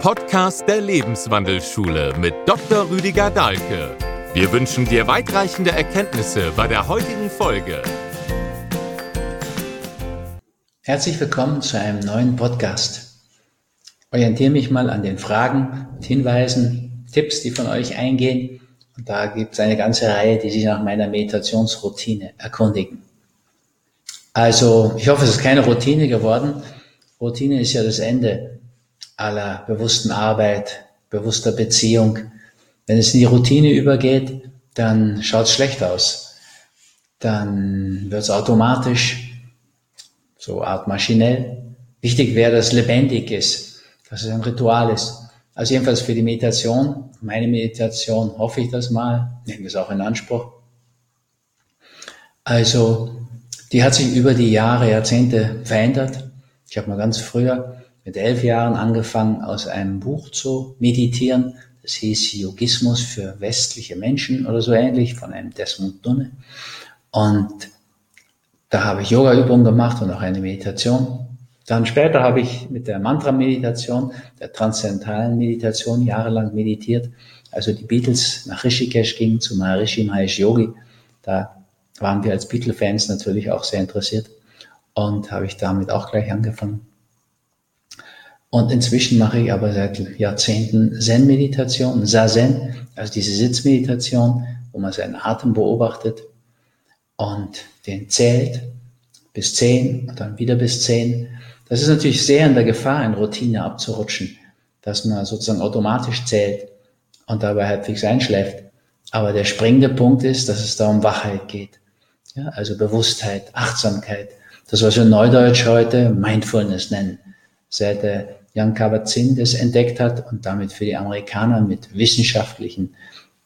Podcast der Lebenswandelschule mit Dr. Rüdiger Dahlke. Wir wünschen dir weitreichende Erkenntnisse bei der heutigen Folge. Herzlich willkommen zu einem neuen Podcast. Orientiere mich mal an den Fragen und Hinweisen, Tipps, die von euch eingehen. Und da gibt es eine ganze Reihe, die sich nach meiner Meditationsroutine erkundigen. Also, ich hoffe, es ist keine Routine geworden. Routine ist ja das Ende aller bewussten Arbeit, bewusster Beziehung. Wenn es in die Routine übergeht, dann schaut es schlecht aus. Dann wird es automatisch, so art maschinell. Wichtig wäre, dass es lebendig ist, dass es ein Ritual ist. Also jedenfalls für die Meditation, meine Meditation, hoffe ich das mal, nehmen wir es auch in Anspruch. Also, die hat sich über die Jahre, Jahrzehnte verändert. Ich habe mal ganz früher mit elf Jahren angefangen, aus einem Buch zu meditieren. Das hieß Yogismus für westliche Menschen oder so ähnlich von einem Desmond Dunne. Und da habe ich Yoga-Übungen gemacht und auch eine Meditation. Dann später habe ich mit der Mantra-Meditation, der transzendentalen Meditation jahrelang meditiert. Also die Beatles nach Rishikesh gingen zu Maharishi Mahesh Yogi. Da waren wir als Beatle-Fans natürlich auch sehr interessiert und habe ich damit auch gleich angefangen. Und inzwischen mache ich aber seit Jahrzehnten Zen-Meditation, Zazen, also diese Sitzmeditation, wo man seinen Atem beobachtet und den zählt bis zehn und dann wieder bis zehn. Das ist natürlich sehr in der Gefahr, in Routine abzurutschen, dass man sozusagen automatisch zählt und dabei halbwegs einschläft. Aber der springende Punkt ist, dass es da um Wachheit geht. Ja, also Bewusstheit, Achtsamkeit, das, was wir Neudeutsch heute Mindfulness nennen. Seit der Jan Kabat-Zinn das entdeckt hat und damit für die Amerikaner mit wissenschaftlichen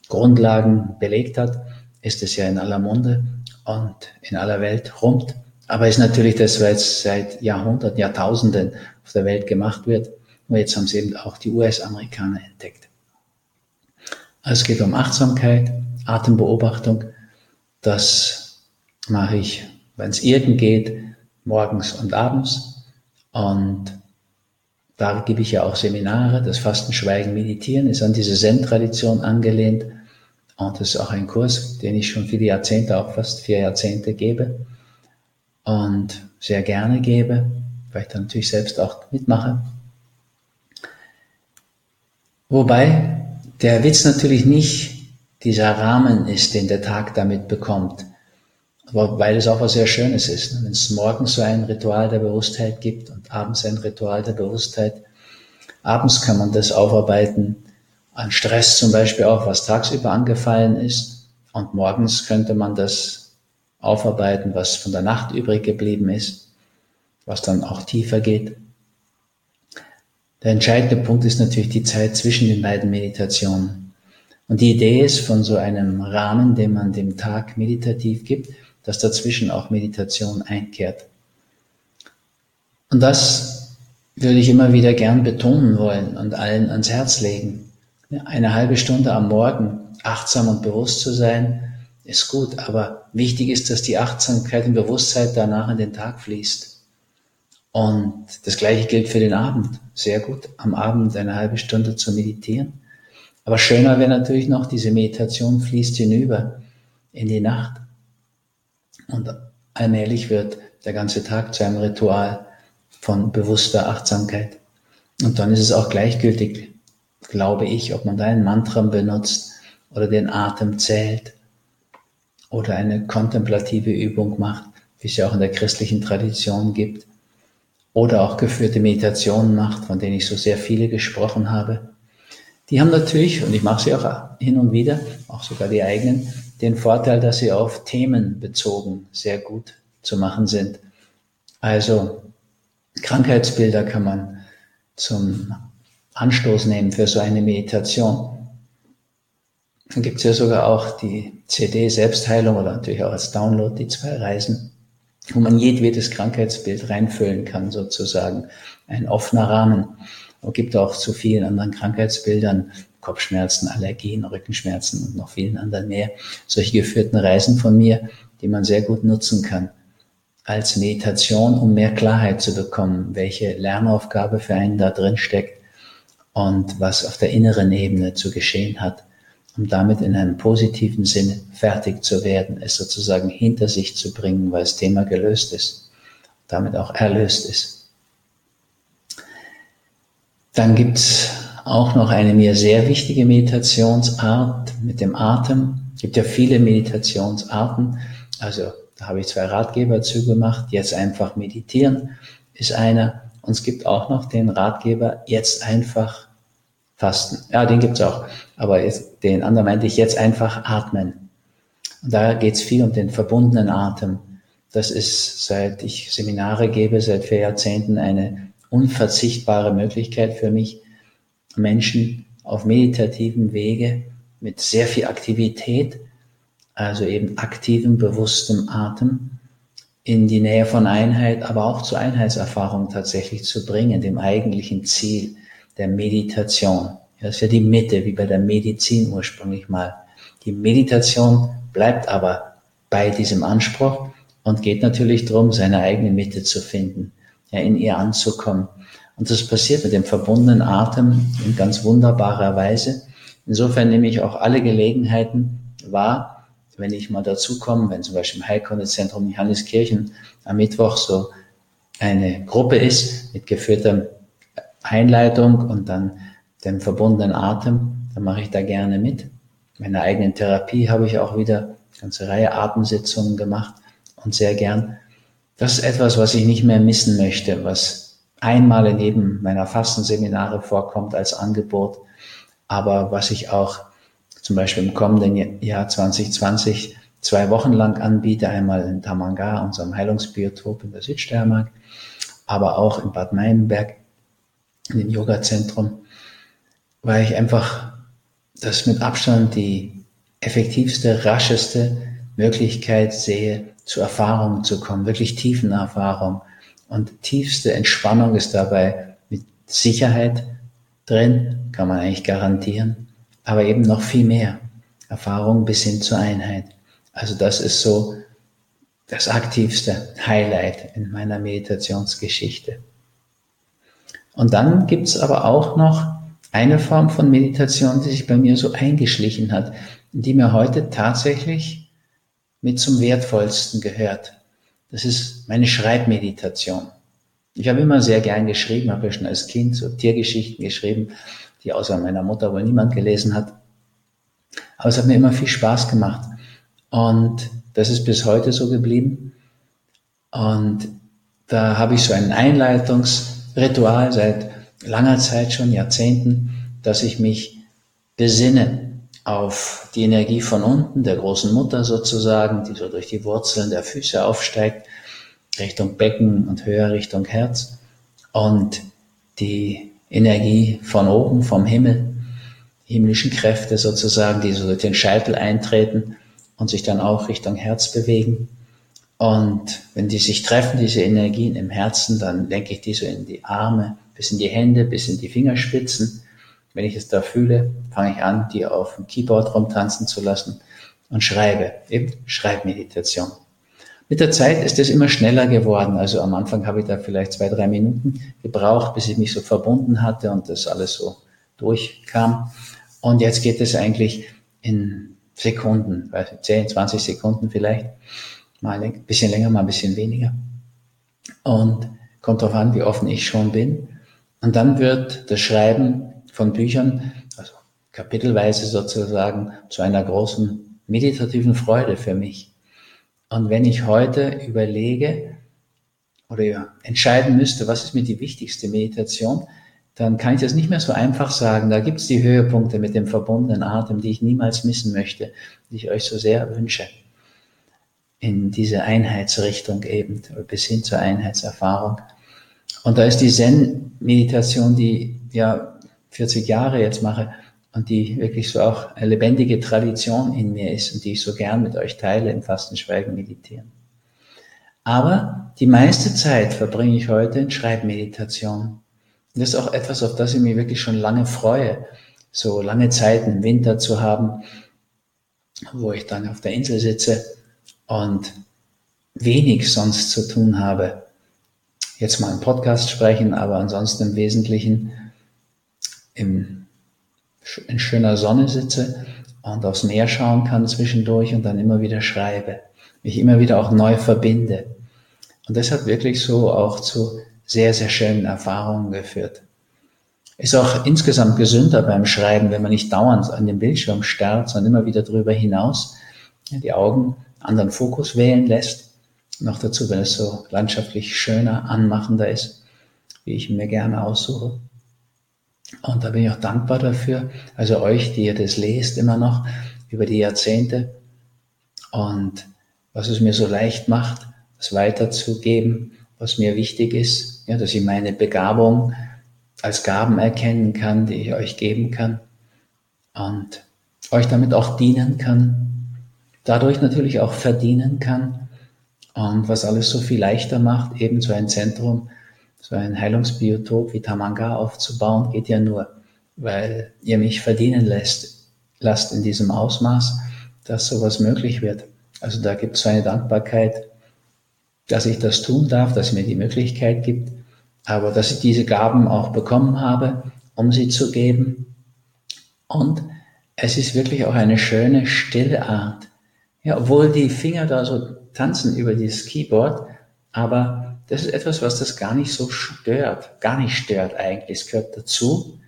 Grundlagen belegt hat, ist es ja in aller Munde und in aller Welt rund. Aber ist natürlich das, was seit Jahrhunderten, Jahrtausenden auf der Welt gemacht wird. Nur jetzt haben es eben auch die US-Amerikaner entdeckt. Also es geht um Achtsamkeit, Atembeobachtung. Das mache ich, wenn es irgend geht, morgens und abends. Und da gebe ich ja auch Seminare. Das Fasten, Schweigen, Meditieren ist an diese Zen-Tradition angelehnt. Und das ist auch ein Kurs, den ich schon viele Jahrzehnte, auch fast vier Jahrzehnte gebe. Und sehr gerne gebe, weil ich dann natürlich selbst auch mitmache. Wobei der Witz natürlich nicht dieser Rahmen ist, den der Tag damit bekommt aber weil es auch was sehr Schönes ist. Wenn es morgens so ein Ritual der Bewusstheit gibt und abends ein Ritual der Bewusstheit, abends kann man das aufarbeiten, an Stress zum Beispiel auch, was tagsüber angefallen ist. Und morgens könnte man das aufarbeiten, was von der Nacht übrig geblieben ist, was dann auch tiefer geht. Der entscheidende Punkt ist natürlich die Zeit zwischen den beiden Meditationen. Und die Idee ist von so einem Rahmen, den man dem Tag meditativ gibt, dass dazwischen auch Meditation einkehrt. Und das würde ich immer wieder gern betonen wollen und allen ans Herz legen. Eine halbe Stunde am Morgen achtsam und bewusst zu sein, ist gut, aber wichtig ist, dass die Achtsamkeit und Bewusstheit danach in den Tag fließt. Und das Gleiche gilt für den Abend. Sehr gut, am Abend eine halbe Stunde zu meditieren. Aber schöner wäre natürlich noch, diese Meditation fließt hinüber in die Nacht. Und allmählich wird der ganze Tag zu einem Ritual von bewusster Achtsamkeit. Und dann ist es auch gleichgültig, glaube ich, ob man da ein Mantra benutzt oder den Atem zählt oder eine kontemplative Übung macht, wie es ja auch in der christlichen Tradition gibt, oder auch geführte Meditationen macht, von denen ich so sehr viele gesprochen habe. Die haben natürlich, und ich mache sie auch hin und wieder, auch sogar die eigenen, den Vorteil, dass sie auf Themen bezogen sehr gut zu machen sind. Also Krankheitsbilder kann man zum Anstoß nehmen für so eine Meditation. Dann gibt es ja sogar auch die CD Selbstheilung oder natürlich auch als Download die zwei Reisen, wo man jedwedes Krankheitsbild reinfüllen kann sozusagen. Ein offener Rahmen. Gibt auch zu vielen anderen Krankheitsbildern Kopfschmerzen, Allergien, Rückenschmerzen und noch vielen anderen mehr. Solche geführten Reisen von mir, die man sehr gut nutzen kann als Meditation, um mehr Klarheit zu bekommen, welche Lernaufgabe für einen da drin steckt und was auf der inneren Ebene zu geschehen hat, um damit in einem positiven Sinne fertig zu werden, es sozusagen hinter sich zu bringen, weil das Thema gelöst ist, damit auch erlöst ist. Dann gibt's auch noch eine mir sehr wichtige Meditationsart mit dem Atem. Es gibt ja viele Meditationsarten. Also da habe ich zwei Ratgeber zugemacht. Jetzt einfach meditieren ist einer. Und es gibt auch noch den Ratgeber, jetzt einfach fasten. Ja, den gibt's auch. Aber jetzt, den anderen meinte ich jetzt einfach atmen. Und da geht's viel um den verbundenen Atem. Das ist, seit ich Seminare gebe, seit vier Jahrzehnten eine unverzichtbare Möglichkeit für mich, Menschen auf meditativem Wege mit sehr viel Aktivität, also eben aktivem, bewusstem Atem, in die Nähe von Einheit, aber auch zur Einheitserfahrung tatsächlich zu bringen, dem eigentlichen Ziel der Meditation. Das ist ja die Mitte, wie bei der Medizin ursprünglich mal. Die Meditation bleibt aber bei diesem Anspruch und geht natürlich darum, seine eigene Mitte zu finden, in ihr anzukommen. Und das passiert mit dem verbundenen Atem in ganz wunderbarer Weise. Insofern nehme ich auch alle Gelegenheiten wahr, wenn ich mal dazu komme, wenn zum Beispiel im Heilkundezentrum Johanneskirchen am Mittwoch so eine Gruppe ist mit geführter Einleitung und dann dem verbundenen Atem, dann mache ich da gerne mit. In meiner eigenen Therapie habe ich auch wieder eine ganze Reihe Atemsitzungen gemacht und sehr gern. Das ist etwas, was ich nicht mehr missen möchte, was einmal in jedem meiner Fastenseminare vorkommt als Angebot, aber was ich auch zum Beispiel im kommenden Jahr 2020 zwei Wochen lang anbiete, einmal in Tamanga, unserem Heilungsbiotop in der Südsteiermark, aber auch in Bad Meinberg, in dem Yoga-Zentrum, weil ich einfach das mit Abstand die effektivste, rascheste Möglichkeit sehe, zu Erfahrungen zu kommen, wirklich tiefen Erfahrung. Und tiefste Entspannung ist dabei mit Sicherheit drin, kann man eigentlich garantieren aber eben noch viel mehr. Erfahrung bis hin zur Einheit. Also das ist so das aktivste Highlight in meiner Meditationsgeschichte. Und dann gibt's aber auch noch eine Form von Meditation, die sich bei mir so eingeschlichen hat, die mir heute tatsächlich mit zum Wertvollsten gehört. Das ist meine Schreibmeditation. Ich habe immer sehr gern geschrieben, habe ja schon als Kind so Tiergeschichten geschrieben die außer meiner Mutter wohl niemand gelesen hat. Aber es hat mir immer viel Spaß gemacht. Und das ist bis heute so geblieben. Und da habe ich so ein Einleitungsritual seit langer Zeit schon, Jahrzehnten, dass ich mich besinne auf die Energie von unten, der großen Mutter sozusagen, die so durch die Wurzeln der Füße aufsteigt, Richtung Becken und höher Richtung Herz. Und die Energie von oben, vom Himmel, himmlischen Kräfte sozusagen, die so durch den Scheitel eintreten und sich dann auch Richtung Herz bewegen. Und wenn die sich treffen, diese Energien im Herzen, dann lenke ich die so in die Arme, bis in die Hände, bis in die Fingerspitzen. Wenn ich es da fühle, fange ich an, die auf dem Keyboard rumtanzen zu lassen und schreibe, eben Schreibmeditation. Mit der Zeit ist es immer schneller geworden. Also am Anfang habe ich da vielleicht zwei, drei Minuten gebraucht, bis ich mich so verbunden hatte und das alles so durchkam. Und jetzt geht es eigentlich in Sekunden, 10, 20 Sekunden vielleicht. Mal ein bisschen länger, mal ein bisschen weniger. Und kommt darauf an, wie offen ich schon bin. Und dann wird das Schreiben von Büchern, also kapitelweise sozusagen, zu einer großen meditativen Freude für mich. Und wenn ich heute überlege oder entscheiden müsste, was ist mir die wichtigste Meditation, dann kann ich das nicht mehr so einfach sagen. Da gibt es die Höhepunkte mit dem verbundenen Atem, die ich niemals missen möchte, die ich euch so sehr wünsche. In diese Einheitsrichtung eben, bis hin zur Einheitserfahrung. Und da ist die Zen-Meditation, die ja 40 Jahre jetzt mache, und die wirklich so auch eine lebendige Tradition in mir ist und die ich so gern mit euch teile im Fastenschweigen meditieren. Aber die meiste Zeit verbringe ich heute in Schreibmeditation. Und das ist auch etwas, auf das ich mich wirklich schon lange freue, so lange Zeit im Winter zu haben, wo ich dann auf der Insel sitze und wenig sonst zu tun habe. Jetzt mal im Podcast sprechen, aber ansonsten im Wesentlichen im, in schöner Sonne sitze und aufs Meer schauen kann zwischendurch und dann immer wieder schreibe, mich immer wieder auch neu verbinde. Und das hat wirklich so auch zu sehr, sehr schönen Erfahrungen geführt. Ist auch insgesamt gesünder beim Schreiben, wenn man nicht dauernd an den Bildschirm starrt, sondern immer wieder darüber hinaus die Augen anderen Fokus wählen lässt. Noch dazu, wenn es so landschaftlich schöner, anmachender ist, wie ich mir gerne aussuche. Und da bin ich auch dankbar dafür. Also euch, die ihr das lest immer noch über die Jahrzehnte und was es mir so leicht macht, es weiterzugeben, was mir wichtig ist, ja, dass ich meine Begabung als Gaben erkennen kann, die ich euch geben kann und euch damit auch dienen kann, dadurch natürlich auch verdienen kann und was alles so viel leichter macht, eben so ein Zentrum so ein Heilungsbiotop wie Tamanga aufzubauen, geht ja nur, weil ihr mich verdienen lässt, lasst in diesem Ausmaß, dass sowas möglich wird. Also da gibt es so eine Dankbarkeit, dass ich das tun darf, dass mir die Möglichkeit gibt, aber dass ich diese Gaben auch bekommen habe, um sie zu geben. Und es ist wirklich auch eine schöne, stille Art. Ja, obwohl die Finger da so tanzen über dieses Keyboard, aber das ist etwas, was das gar nicht so stört, gar nicht stört eigentlich. Es gehört dazu.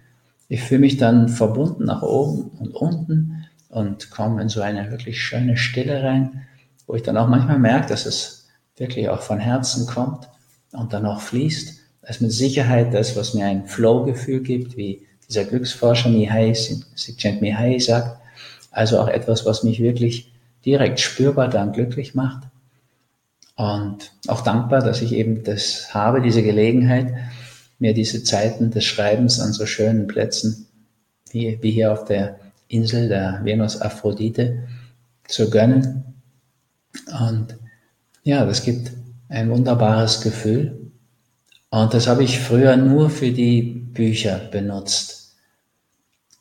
Ich fühle mich dann verbunden nach oben und unten und komme in so eine wirklich schöne Stille rein, wo ich dann auch manchmal merke, dass es wirklich auch von Herzen kommt und dann auch fließt. Das ist mit Sicherheit das, was mir ein Flow-Gefühl gibt, wie dieser Glücksforscher Mihai, Sigchent Mihai sagt. Also auch etwas, was mich wirklich direkt spürbar dann glücklich macht. Und auch dankbar, dass ich eben das habe, diese Gelegenheit, mir diese Zeiten des Schreibens an so schönen Plätzen, wie, wie hier auf der Insel der Venus Aphrodite, zu gönnen. Und ja, das gibt ein wunderbares Gefühl. Und das habe ich früher nur für die Bücher benutzt.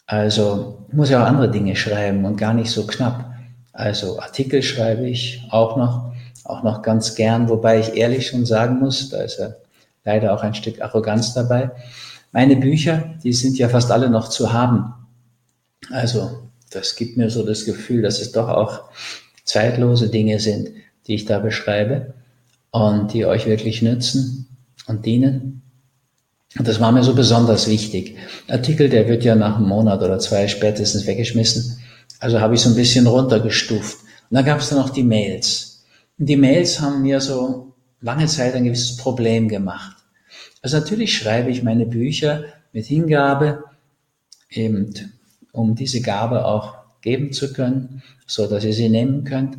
Also muss ja auch andere Dinge schreiben und gar nicht so knapp. Also Artikel schreibe ich auch noch auch noch ganz gern, wobei ich ehrlich schon sagen muss, da ist ja leider auch ein Stück Arroganz dabei. Meine Bücher, die sind ja fast alle noch zu haben. Also das gibt mir so das Gefühl, dass es doch auch zeitlose Dinge sind, die ich da beschreibe und die euch wirklich nützen und dienen. Und das war mir so besonders wichtig. Artikel, der wird ja nach einem Monat oder zwei spätestens weggeschmissen. Also habe ich so ein bisschen runtergestuft. Und dann gab es dann noch die Mails. Die Mails haben mir so lange Zeit ein gewisses Problem gemacht. Also natürlich schreibe ich meine Bücher mit Hingabe, eben um diese Gabe auch geben zu können, so dass ihr sie nehmen könnt.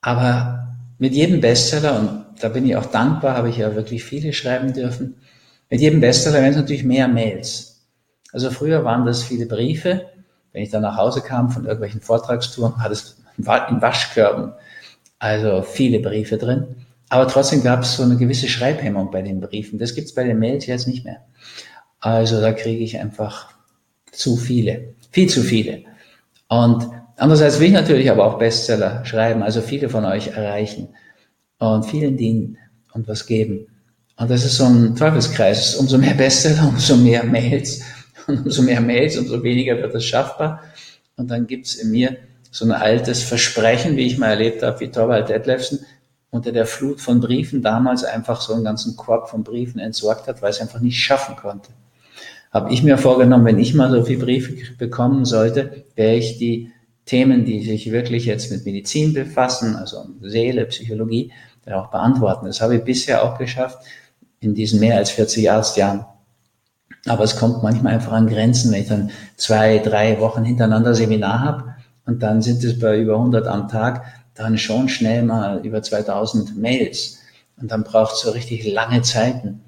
Aber mit jedem Bestseller, und da bin ich auch dankbar, habe ich ja wirklich viele schreiben dürfen, mit jedem Bestseller werden es natürlich mehr Mails. Also früher waren das viele Briefe. Wenn ich dann nach Hause kam von irgendwelchen Vortragstouren, hat es in Waschkörben also viele Briefe drin. Aber trotzdem gab es so eine gewisse Schreibhemmung bei den Briefen. Das gibt's bei den Mails jetzt nicht mehr. Also da kriege ich einfach zu viele, viel zu viele. Und andererseits will ich natürlich aber auch Bestseller schreiben, also viele von euch erreichen und vielen dienen und was geben. Und das ist so ein Teufelskreis. Umso mehr Bestseller, umso mehr Mails. Und umso mehr Mails, umso weniger wird es schaffbar. Und dann gibt's in mir so ein altes Versprechen, wie ich mal erlebt habe, wie Torvald Detlefsen unter der Flut von Briefen damals einfach so einen ganzen Korb von Briefen entsorgt hat, weil es einfach nicht schaffen konnte. Habe ich mir vorgenommen, wenn ich mal so viele Briefe bekommen sollte, wäre ich die Themen, die sich wirklich jetzt mit Medizin befassen, also Seele, Psychologie, dann auch beantworten. Das habe ich bisher auch geschafft in diesen mehr als 40 Jahren. Aber es kommt manchmal einfach an Grenzen, wenn ich dann zwei, drei Wochen hintereinander Seminar habe und dann sind es bei über 100 am Tag dann schon schnell mal über 2000 Mails. Und dann braucht es so richtig lange Zeiten.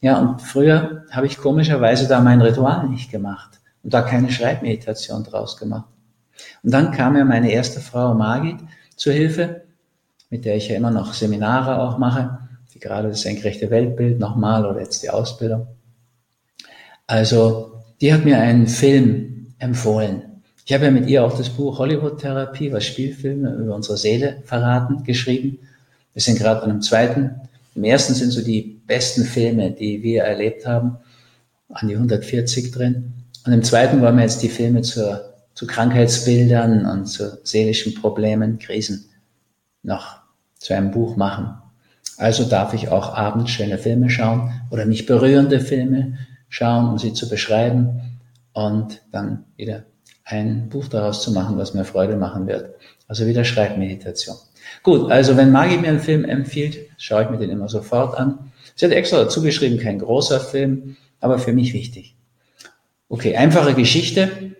Ja, und früher habe ich komischerweise da mein Ritual nicht gemacht und da keine Schreibmeditation draus gemacht. Und dann kam mir meine erste Frau Margit zur Hilfe, mit der ich ja immer noch Seminare auch mache, wie gerade das senkrechte Weltbild nochmal oder jetzt die Ausbildung. Also, die hat mir einen Film empfohlen. Ich habe ja mit ihr auch das Buch Hollywood-Therapie, was Spielfilme über unsere Seele verraten, geschrieben. Wir sind gerade an einem zweiten. Im ersten sind so die besten Filme, die wir erlebt haben. an die 140 drin. Und im zweiten wollen wir jetzt die Filme zur, zu Krankheitsbildern und zu seelischen Problemen, Krisen noch zu einem Buch machen. Also darf ich auch abends schöne Filme schauen oder mich berührende Filme schauen, um sie zu beschreiben und dann wieder ein Buch daraus zu machen, was mir Freude machen wird. Also wieder Schreibmeditation. Gut, also wenn Maggie mir einen Film empfiehlt, schaue ich mir den immer sofort an. Sie hat extra dazu geschrieben, kein großer Film, aber für mich wichtig. Okay, einfache Geschichte,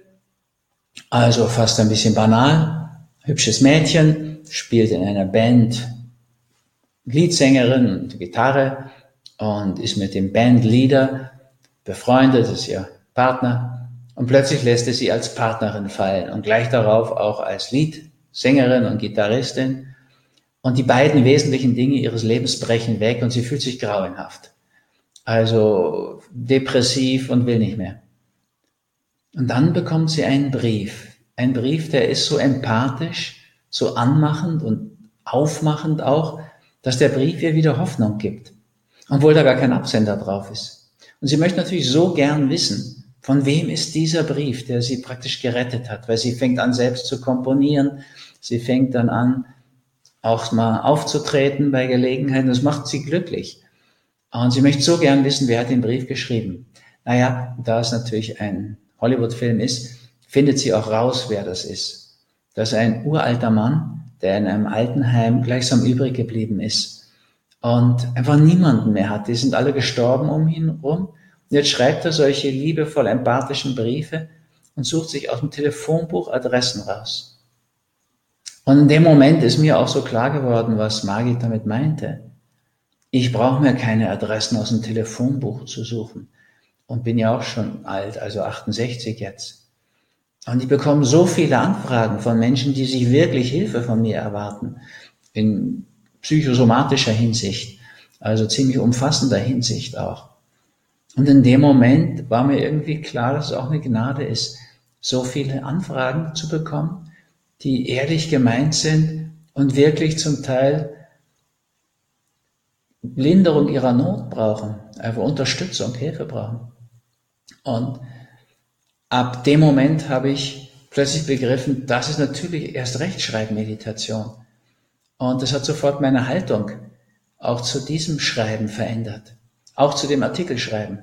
also fast ein bisschen banal. Hübsches Mädchen spielt in einer Band Leadsängerin und Gitarre und ist mit dem Bandleader befreundet, ist ihr Partner. Und plötzlich lässt er sie als Partnerin fallen und gleich darauf auch als Leadsängerin und Gitarristin. Und die beiden wesentlichen Dinge ihres Lebens brechen weg und sie fühlt sich grauenhaft. Also depressiv und will nicht mehr. Und dann bekommt sie einen Brief. Ein Brief, der ist so empathisch, so anmachend und aufmachend auch, dass der Brief ihr wieder Hoffnung gibt. Obwohl da gar kein Absender drauf ist. Und sie möchte natürlich so gern wissen, von wem ist dieser Brief, der sie praktisch gerettet hat, weil sie fängt an selbst zu komponieren, sie fängt dann an, auch mal aufzutreten bei Gelegenheiten. Das macht sie glücklich. Und sie möchte so gern wissen, wer hat den Brief geschrieben. Naja, da es natürlich ein Hollywood-Film ist, findet sie auch raus, wer das ist. Das ist ein uralter Mann, der in einem Altenheim gleichsam übrig geblieben ist und einfach niemanden mehr hat. Die sind alle gestorben um ihn rum. Und jetzt schreibt er solche liebevoll empathischen Briefe und sucht sich aus dem Telefonbuch Adressen raus. Und in dem Moment ist mir auch so klar geworden, was Margit damit meinte. Ich brauche mir keine Adressen aus dem Telefonbuch zu suchen und bin ja auch schon alt, also 68 jetzt. Und ich bekomme so viele Anfragen von Menschen, die sich wirklich Hilfe von mir erwarten, in psychosomatischer Hinsicht, also ziemlich umfassender Hinsicht auch. Und in dem Moment war mir irgendwie klar, dass es auch eine Gnade ist, so viele Anfragen zu bekommen die ehrlich gemeint sind und wirklich zum Teil Linderung ihrer Not brauchen, einfach Unterstützung, Hilfe brauchen. Und ab dem Moment habe ich plötzlich begriffen, das ist natürlich erst Rechtschreibmeditation. Und das hat sofort meine Haltung auch zu diesem Schreiben verändert. Auch zu dem Artikelschreiben.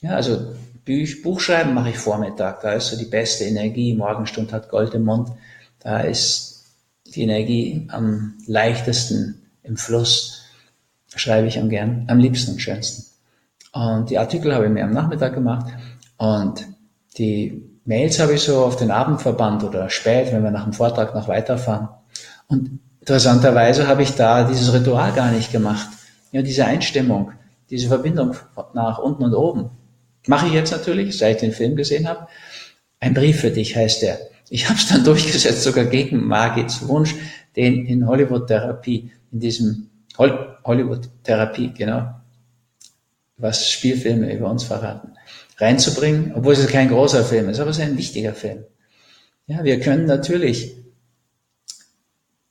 Ja, also Buch, Buchschreiben mache ich Vormittag. Da ist so die beste Energie. Morgenstund hat Gold im Mund. Da ist die Energie am leichtesten im Fluss. Schreibe ich am gern, am liebsten, am schönsten. Und die Artikel habe ich mir am Nachmittag gemacht und die Mails habe ich so auf den Abend verbannt oder spät, wenn wir nach dem Vortrag noch weiterfahren. Und interessanterweise habe ich da dieses Ritual gar nicht gemacht. Ja, diese Einstimmung, diese Verbindung nach unten und oben. Mache ich jetzt natürlich, seit ich den Film gesehen habe. Ein Brief für dich heißt der. Ich habe es dann durchgesetzt, sogar gegen Margits Wunsch, den in Hollywood-Therapie, in diesem Hol Hollywood-Therapie, genau, was Spielfilme über uns verraten, reinzubringen, obwohl es kein großer Film ist, aber es ist ein wichtiger Film. Ja, wir können natürlich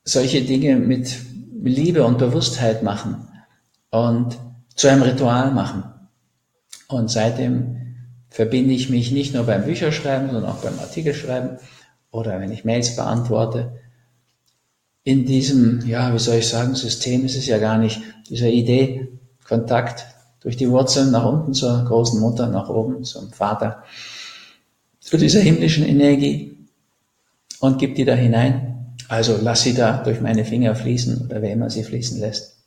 solche Dinge mit Liebe und Bewusstheit machen und zu einem Ritual machen. Und seitdem verbinde ich mich nicht nur beim Bücherschreiben, sondern auch beim Artikelschreiben oder wenn ich Mails beantworte. In diesem, ja, wie soll ich sagen, System ist es ja gar nicht, dieser Idee, Kontakt durch die Wurzeln nach unten zur großen Mutter, nach oben zum Vater, zu dieser himmlischen Energie und gib die da hinein. Also lass sie da durch meine Finger fließen oder wer immer sie fließen lässt.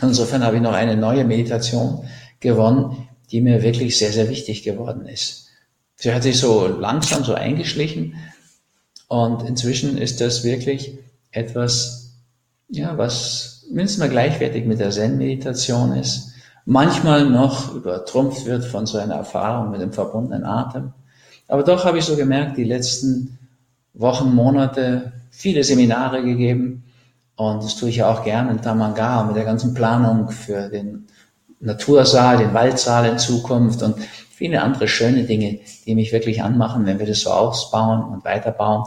Insofern habe ich noch eine neue Meditation gewonnen, die mir wirklich sehr, sehr wichtig geworden ist. Sie hat sich so langsam so eingeschlichen, und inzwischen ist das wirklich etwas, ja, was mindestens mal gleichwertig mit der Zen-Meditation ist. Manchmal noch übertrumpft wird von so einer Erfahrung mit dem verbundenen Atem. Aber doch habe ich so gemerkt, die letzten Wochen, Monate viele Seminare gegeben. Und das tue ich ja auch gerne in Tamanga mit der ganzen Planung für den Natursaal, den Waldsaal in Zukunft und viele andere schöne Dinge, die mich wirklich anmachen, wenn wir das so ausbauen und weiterbauen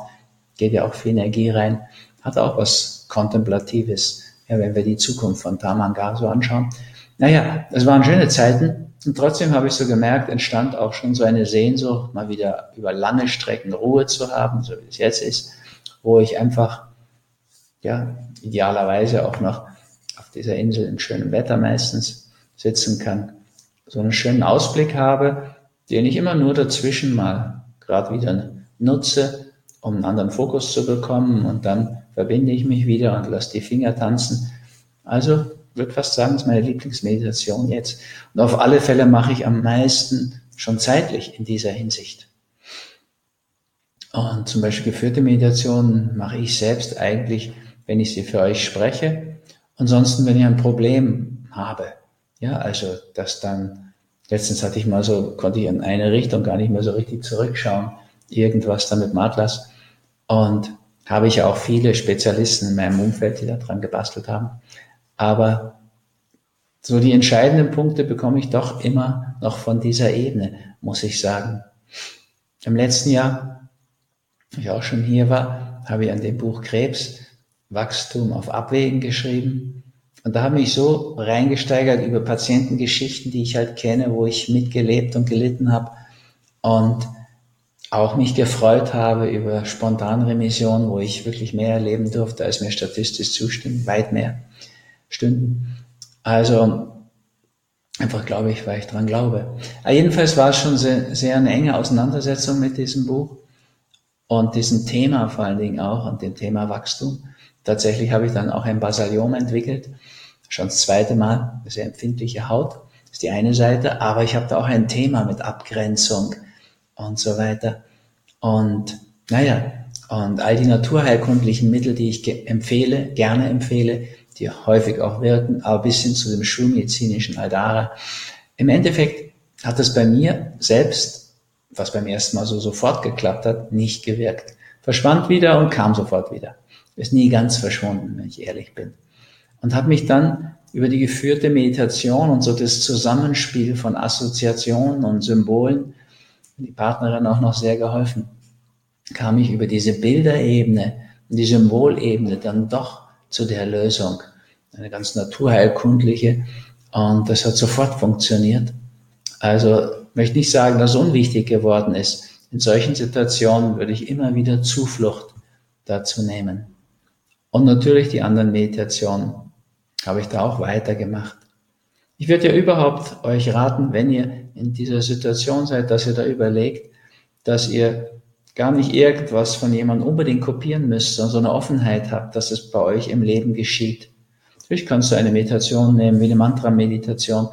geht ja auch viel Energie rein, hat auch was Kontemplatives, ja, wenn wir die Zukunft von Tamanga so anschauen. Naja, das waren schöne Zeiten Und trotzdem habe ich so gemerkt, entstand auch schon so eine Sehnsucht, mal wieder über lange Strecken Ruhe zu haben, so wie es jetzt ist, wo ich einfach, ja, idealerweise auch noch auf dieser Insel in schönem Wetter meistens sitzen kann, so einen schönen Ausblick habe, den ich immer nur dazwischen mal gerade wieder nutze, um einen anderen Fokus zu bekommen und dann verbinde ich mich wieder und lasse die Finger tanzen. Also würde fast sagen, ist meine Lieblingsmeditation jetzt. Und auf alle Fälle mache ich am meisten schon zeitlich in dieser Hinsicht. Und zum Beispiel geführte Meditationen mache ich selbst eigentlich, wenn ich sie für euch spreche. Ansonsten, wenn ich ein Problem habe. Ja, also, dass dann, letztens hatte ich mal so, konnte ich in eine Richtung gar nicht mehr so richtig zurückschauen. Irgendwas da mit Matlas. Und habe ich auch viele Spezialisten in meinem Umfeld, die da dran gebastelt haben. Aber so die entscheidenden Punkte bekomme ich doch immer noch von dieser Ebene, muss ich sagen. Im letzten Jahr, ich auch schon hier war, habe ich an dem Buch Krebs Wachstum auf Abwägen geschrieben. Und da habe ich so reingesteigert über Patientengeschichten, die ich halt kenne, wo ich mitgelebt und gelitten habe. Und auch mich gefreut habe über Spontanremission, wo ich wirklich mehr erleben durfte, als mir statistisch zustimmt, weit mehr Stunden. Also einfach glaube ich, weil ich dran glaube. Aber jedenfalls war es schon sehr, sehr eine enge Auseinandersetzung mit diesem Buch und diesem Thema vor allen Dingen auch und dem Thema Wachstum. Tatsächlich habe ich dann auch ein Basaliom entwickelt, schon das zweite Mal, sehr empfindliche Haut, ist die eine Seite, aber ich habe da auch ein Thema mit Abgrenzung, und so weiter. Und naja, und all die naturheilkundlichen Mittel, die ich empfehle, gerne empfehle, die häufig auch wirken, aber bis hin zu dem schulmedizinischen Aldara. Im Endeffekt hat es bei mir selbst, was beim ersten Mal so sofort geklappt hat, nicht gewirkt. Verschwand wieder und kam sofort wieder. Ist nie ganz verschwunden, wenn ich ehrlich bin. Und habe mich dann über die geführte Meditation und so das Zusammenspiel von Assoziationen und Symbolen die Partnerin auch noch sehr geholfen, kam ich über diese Bilderebene und die Symbolebene dann doch zu der Lösung. Eine ganz naturheilkundliche und das hat sofort funktioniert. Also möchte nicht sagen, dass es unwichtig geworden ist. In solchen Situationen würde ich immer wieder Zuflucht dazu nehmen. Und natürlich die anderen Meditationen habe ich da auch weitergemacht. Ich würde ja überhaupt euch raten, wenn ihr in dieser Situation seid, dass ihr da überlegt, dass ihr gar nicht irgendwas von jemandem unbedingt kopieren müsst, sondern so eine Offenheit habt, dass es bei euch im Leben geschieht. Natürlich kannst du eine Meditation nehmen, wie eine Mantra-Meditation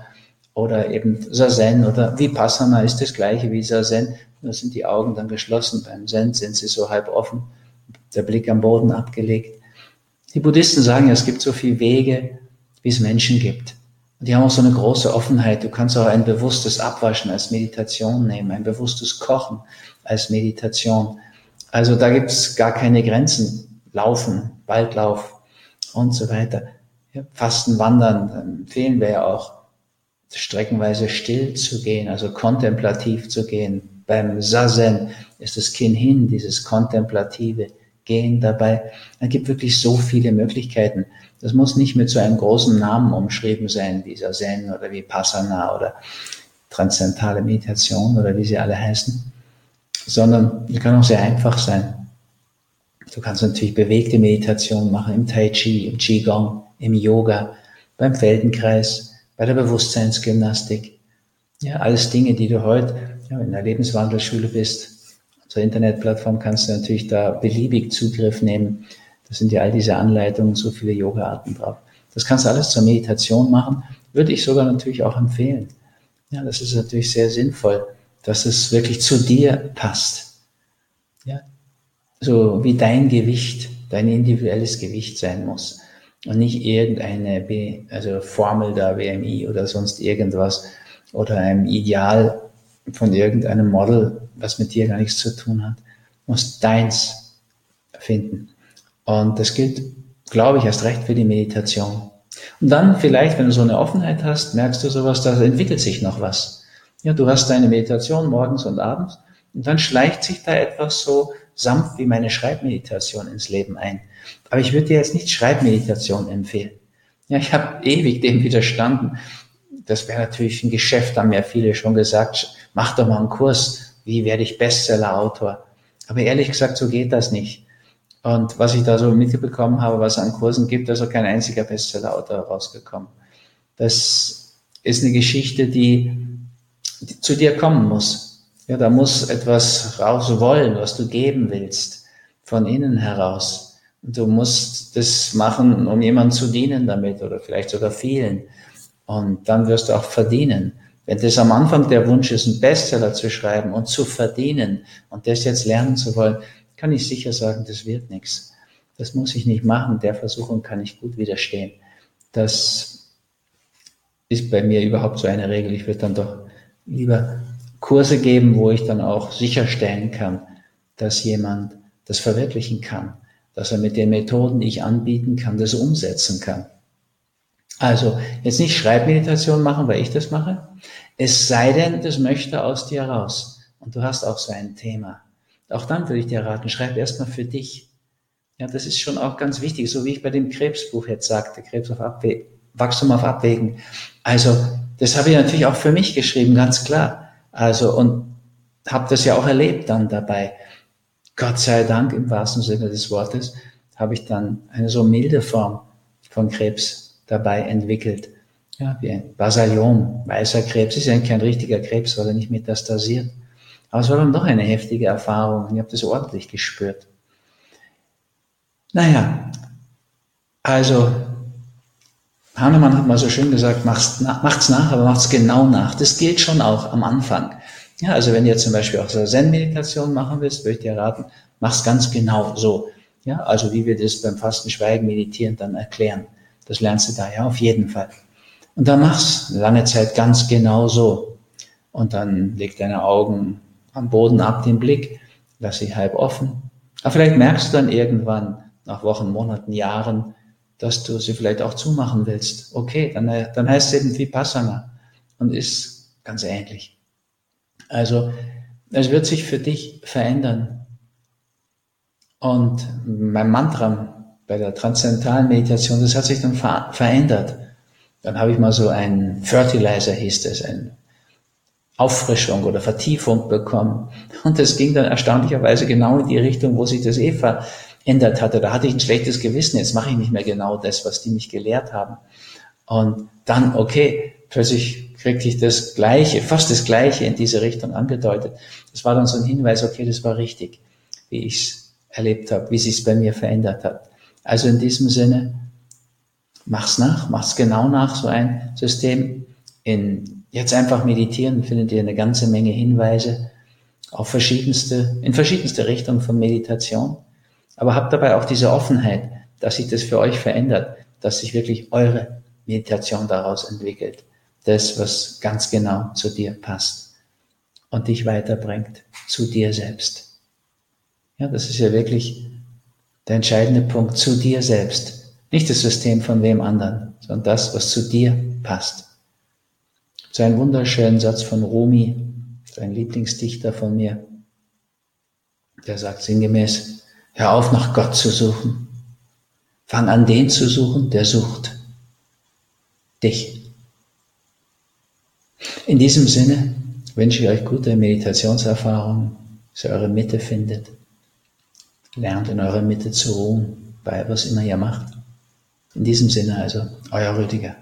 oder eben Sazen oder Vipassana ist das gleiche wie Sazen, nur sind die Augen dann geschlossen. Beim Zen sind sie so halb offen, der Blick am Boden abgelegt. Die Buddhisten sagen, es gibt so viele Wege, wie es Menschen gibt. Und die haben auch so eine große Offenheit. Du kannst auch ein bewusstes Abwaschen als Meditation nehmen, ein bewusstes Kochen als Meditation. Also da gibt's gar keine Grenzen. Laufen, Waldlauf und so weiter. Ja, Fasten, Wandern empfehlen wir ja auch, streckenweise still zu gehen, also kontemplativ zu gehen. Beim Sazen ist das Kinn hin, dieses kontemplative Gehen dabei. Es gibt wirklich so viele Möglichkeiten. Das muss nicht mit so einem großen Namen umschrieben sein, wie Zen oder wie Passana oder transzendentale Meditation oder wie sie alle heißen, sondern die kann auch sehr einfach sein. Du kannst natürlich bewegte Meditation machen im Tai Chi, im Qigong, im Yoga, beim Feldenkreis, bei der Bewusstseinsgymnastik. Ja, alles Dinge, die du heute ja, in der Lebenswandelschule bist. Unsere Internetplattform kannst du natürlich da beliebig Zugriff nehmen da sind ja all diese Anleitungen, so viele Yoga-Arten drauf. Das kannst du alles zur Meditation machen. Würde ich sogar natürlich auch empfehlen. Ja, das ist natürlich sehr sinnvoll, dass es wirklich zu dir passt. Ja, so wie dein Gewicht, dein individuelles Gewicht sein muss. Und nicht irgendeine B, also Formel da, BMI oder sonst irgendwas oder einem Ideal von irgendeinem Model, was mit dir gar nichts zu tun hat. Musst deins finden. Und das gilt, glaube ich, erst recht für die Meditation. Und dann vielleicht, wenn du so eine Offenheit hast, merkst du sowas, da entwickelt sich noch was. Ja, du hast deine Meditation morgens und abends und dann schleicht sich da etwas so sanft wie meine Schreibmeditation ins Leben ein. Aber ich würde dir jetzt nicht Schreibmeditation empfehlen. Ja, ich habe ewig dem widerstanden. das wäre natürlich ein Geschäft, haben ja viele schon gesagt, mach doch mal einen Kurs, wie werde ich Bestseller-Autor. Aber ehrlich gesagt, so geht das nicht. Und was ich da so mitbekommen habe, was es an Kursen gibt, da ist auch kein einziger Bestseller-Autor rausgekommen. Das ist eine Geschichte, die, die zu dir kommen muss. Ja, da muss etwas raus wollen, was du geben willst, von innen heraus. Du musst das machen, um jemandem zu dienen damit oder vielleicht sogar vielen. Und dann wirst du auch verdienen. Wenn das am Anfang der Wunsch ist, einen Bestseller zu schreiben und zu verdienen und das jetzt lernen zu wollen, kann ich sicher sagen, das wird nichts. Das muss ich nicht machen. Der Versuchung kann ich gut widerstehen. Das ist bei mir überhaupt so eine Regel. Ich würde dann doch lieber Kurse geben, wo ich dann auch sicherstellen kann, dass jemand das verwirklichen kann, dass er mit den Methoden, die ich anbieten kann, das umsetzen kann. Also jetzt nicht Schreibmeditation machen, weil ich das mache. Es sei denn, das möchte aus dir raus. Und du hast auch so ein Thema. Auch dann würde ich dir raten, schreib erstmal für dich. Ja, das ist schon auch ganz wichtig, so wie ich bei dem Krebsbuch jetzt sagte, Krebs auf Abwägen, Wachstum auf Abwägen. Also, das habe ich natürlich auch für mich geschrieben, ganz klar. Also, und habe das ja auch erlebt dann dabei. Gott sei Dank, im wahrsten Sinne des Wortes, habe ich dann eine so milde Form von Krebs dabei entwickelt. Ja, wie ein Basaliom, weißer Krebs, ist ja kein richtiger Krebs, weil er nicht metastasiert. Aber es war dann doch eine heftige Erfahrung und ich habe das ordentlich gespürt. Naja, also Hahnemann hat mal so schön gesagt, macht's, macht's nach, aber macht's genau nach. Das gilt schon auch am Anfang. Ja, also wenn jetzt zum Beispiel auch so Zen-Meditation machen willst, würde ich dir raten, mach's ganz genau so. Ja, also wie wir das beim Fasten Schweigen meditieren dann erklären. Das lernst du da ja auf jeden Fall. Und dann mach's lange Zeit ganz genau so. Und dann leg deine Augen am Boden ab, den Blick, lass sie halb offen. Aber vielleicht merkst du dann irgendwann, nach Wochen, Monaten, Jahren, dass du sie vielleicht auch zumachen willst. Okay, dann, dann heißt es eben Vipassana und ist ganz ähnlich. Also, es wird sich für dich verändern. Und mein Mantra, bei der transzendentalen Meditation, das hat sich dann ver verändert. Dann habe ich mal so einen Fertilizer, hieß das, eine Auffrischung oder Vertiefung bekommen. Und das ging dann erstaunlicherweise genau in die Richtung, wo sich das eh verändert hatte. Da hatte ich ein schlechtes Gewissen, jetzt mache ich nicht mehr genau das, was die mich gelehrt haben. Und dann, okay, plötzlich kriegte ich das Gleiche, fast das Gleiche in diese Richtung angedeutet. Das war dann so ein Hinweis, okay, das war richtig, wie ich es erlebt habe, wie sich es bei mir verändert hat. Also in diesem Sinne, mach's nach, mach's genau nach, so ein System. In, jetzt einfach meditieren, findet ihr eine ganze Menge Hinweise auf verschiedenste, in verschiedenste Richtungen von Meditation. Aber habt dabei auch diese Offenheit, dass sich das für euch verändert, dass sich wirklich eure Meditation daraus entwickelt. Das, was ganz genau zu dir passt und dich weiterbringt zu dir selbst. Ja, das ist ja wirklich der entscheidende Punkt zu dir selbst. Nicht das System von wem anderen, sondern das, was zu dir passt. So ein wunderschönen Satz von Rumi, ein Lieblingsdichter von mir, der sagt sinngemäß, hör auf nach Gott zu suchen. Fang an, den zu suchen, der sucht dich. In diesem Sinne wünsche ich euch gute Meditationserfahrungen, dass ihr eure Mitte findet Lernt in eurer Mitte zu ruhen, bei was immer ihr macht. In diesem Sinne also, euer Rüdiger.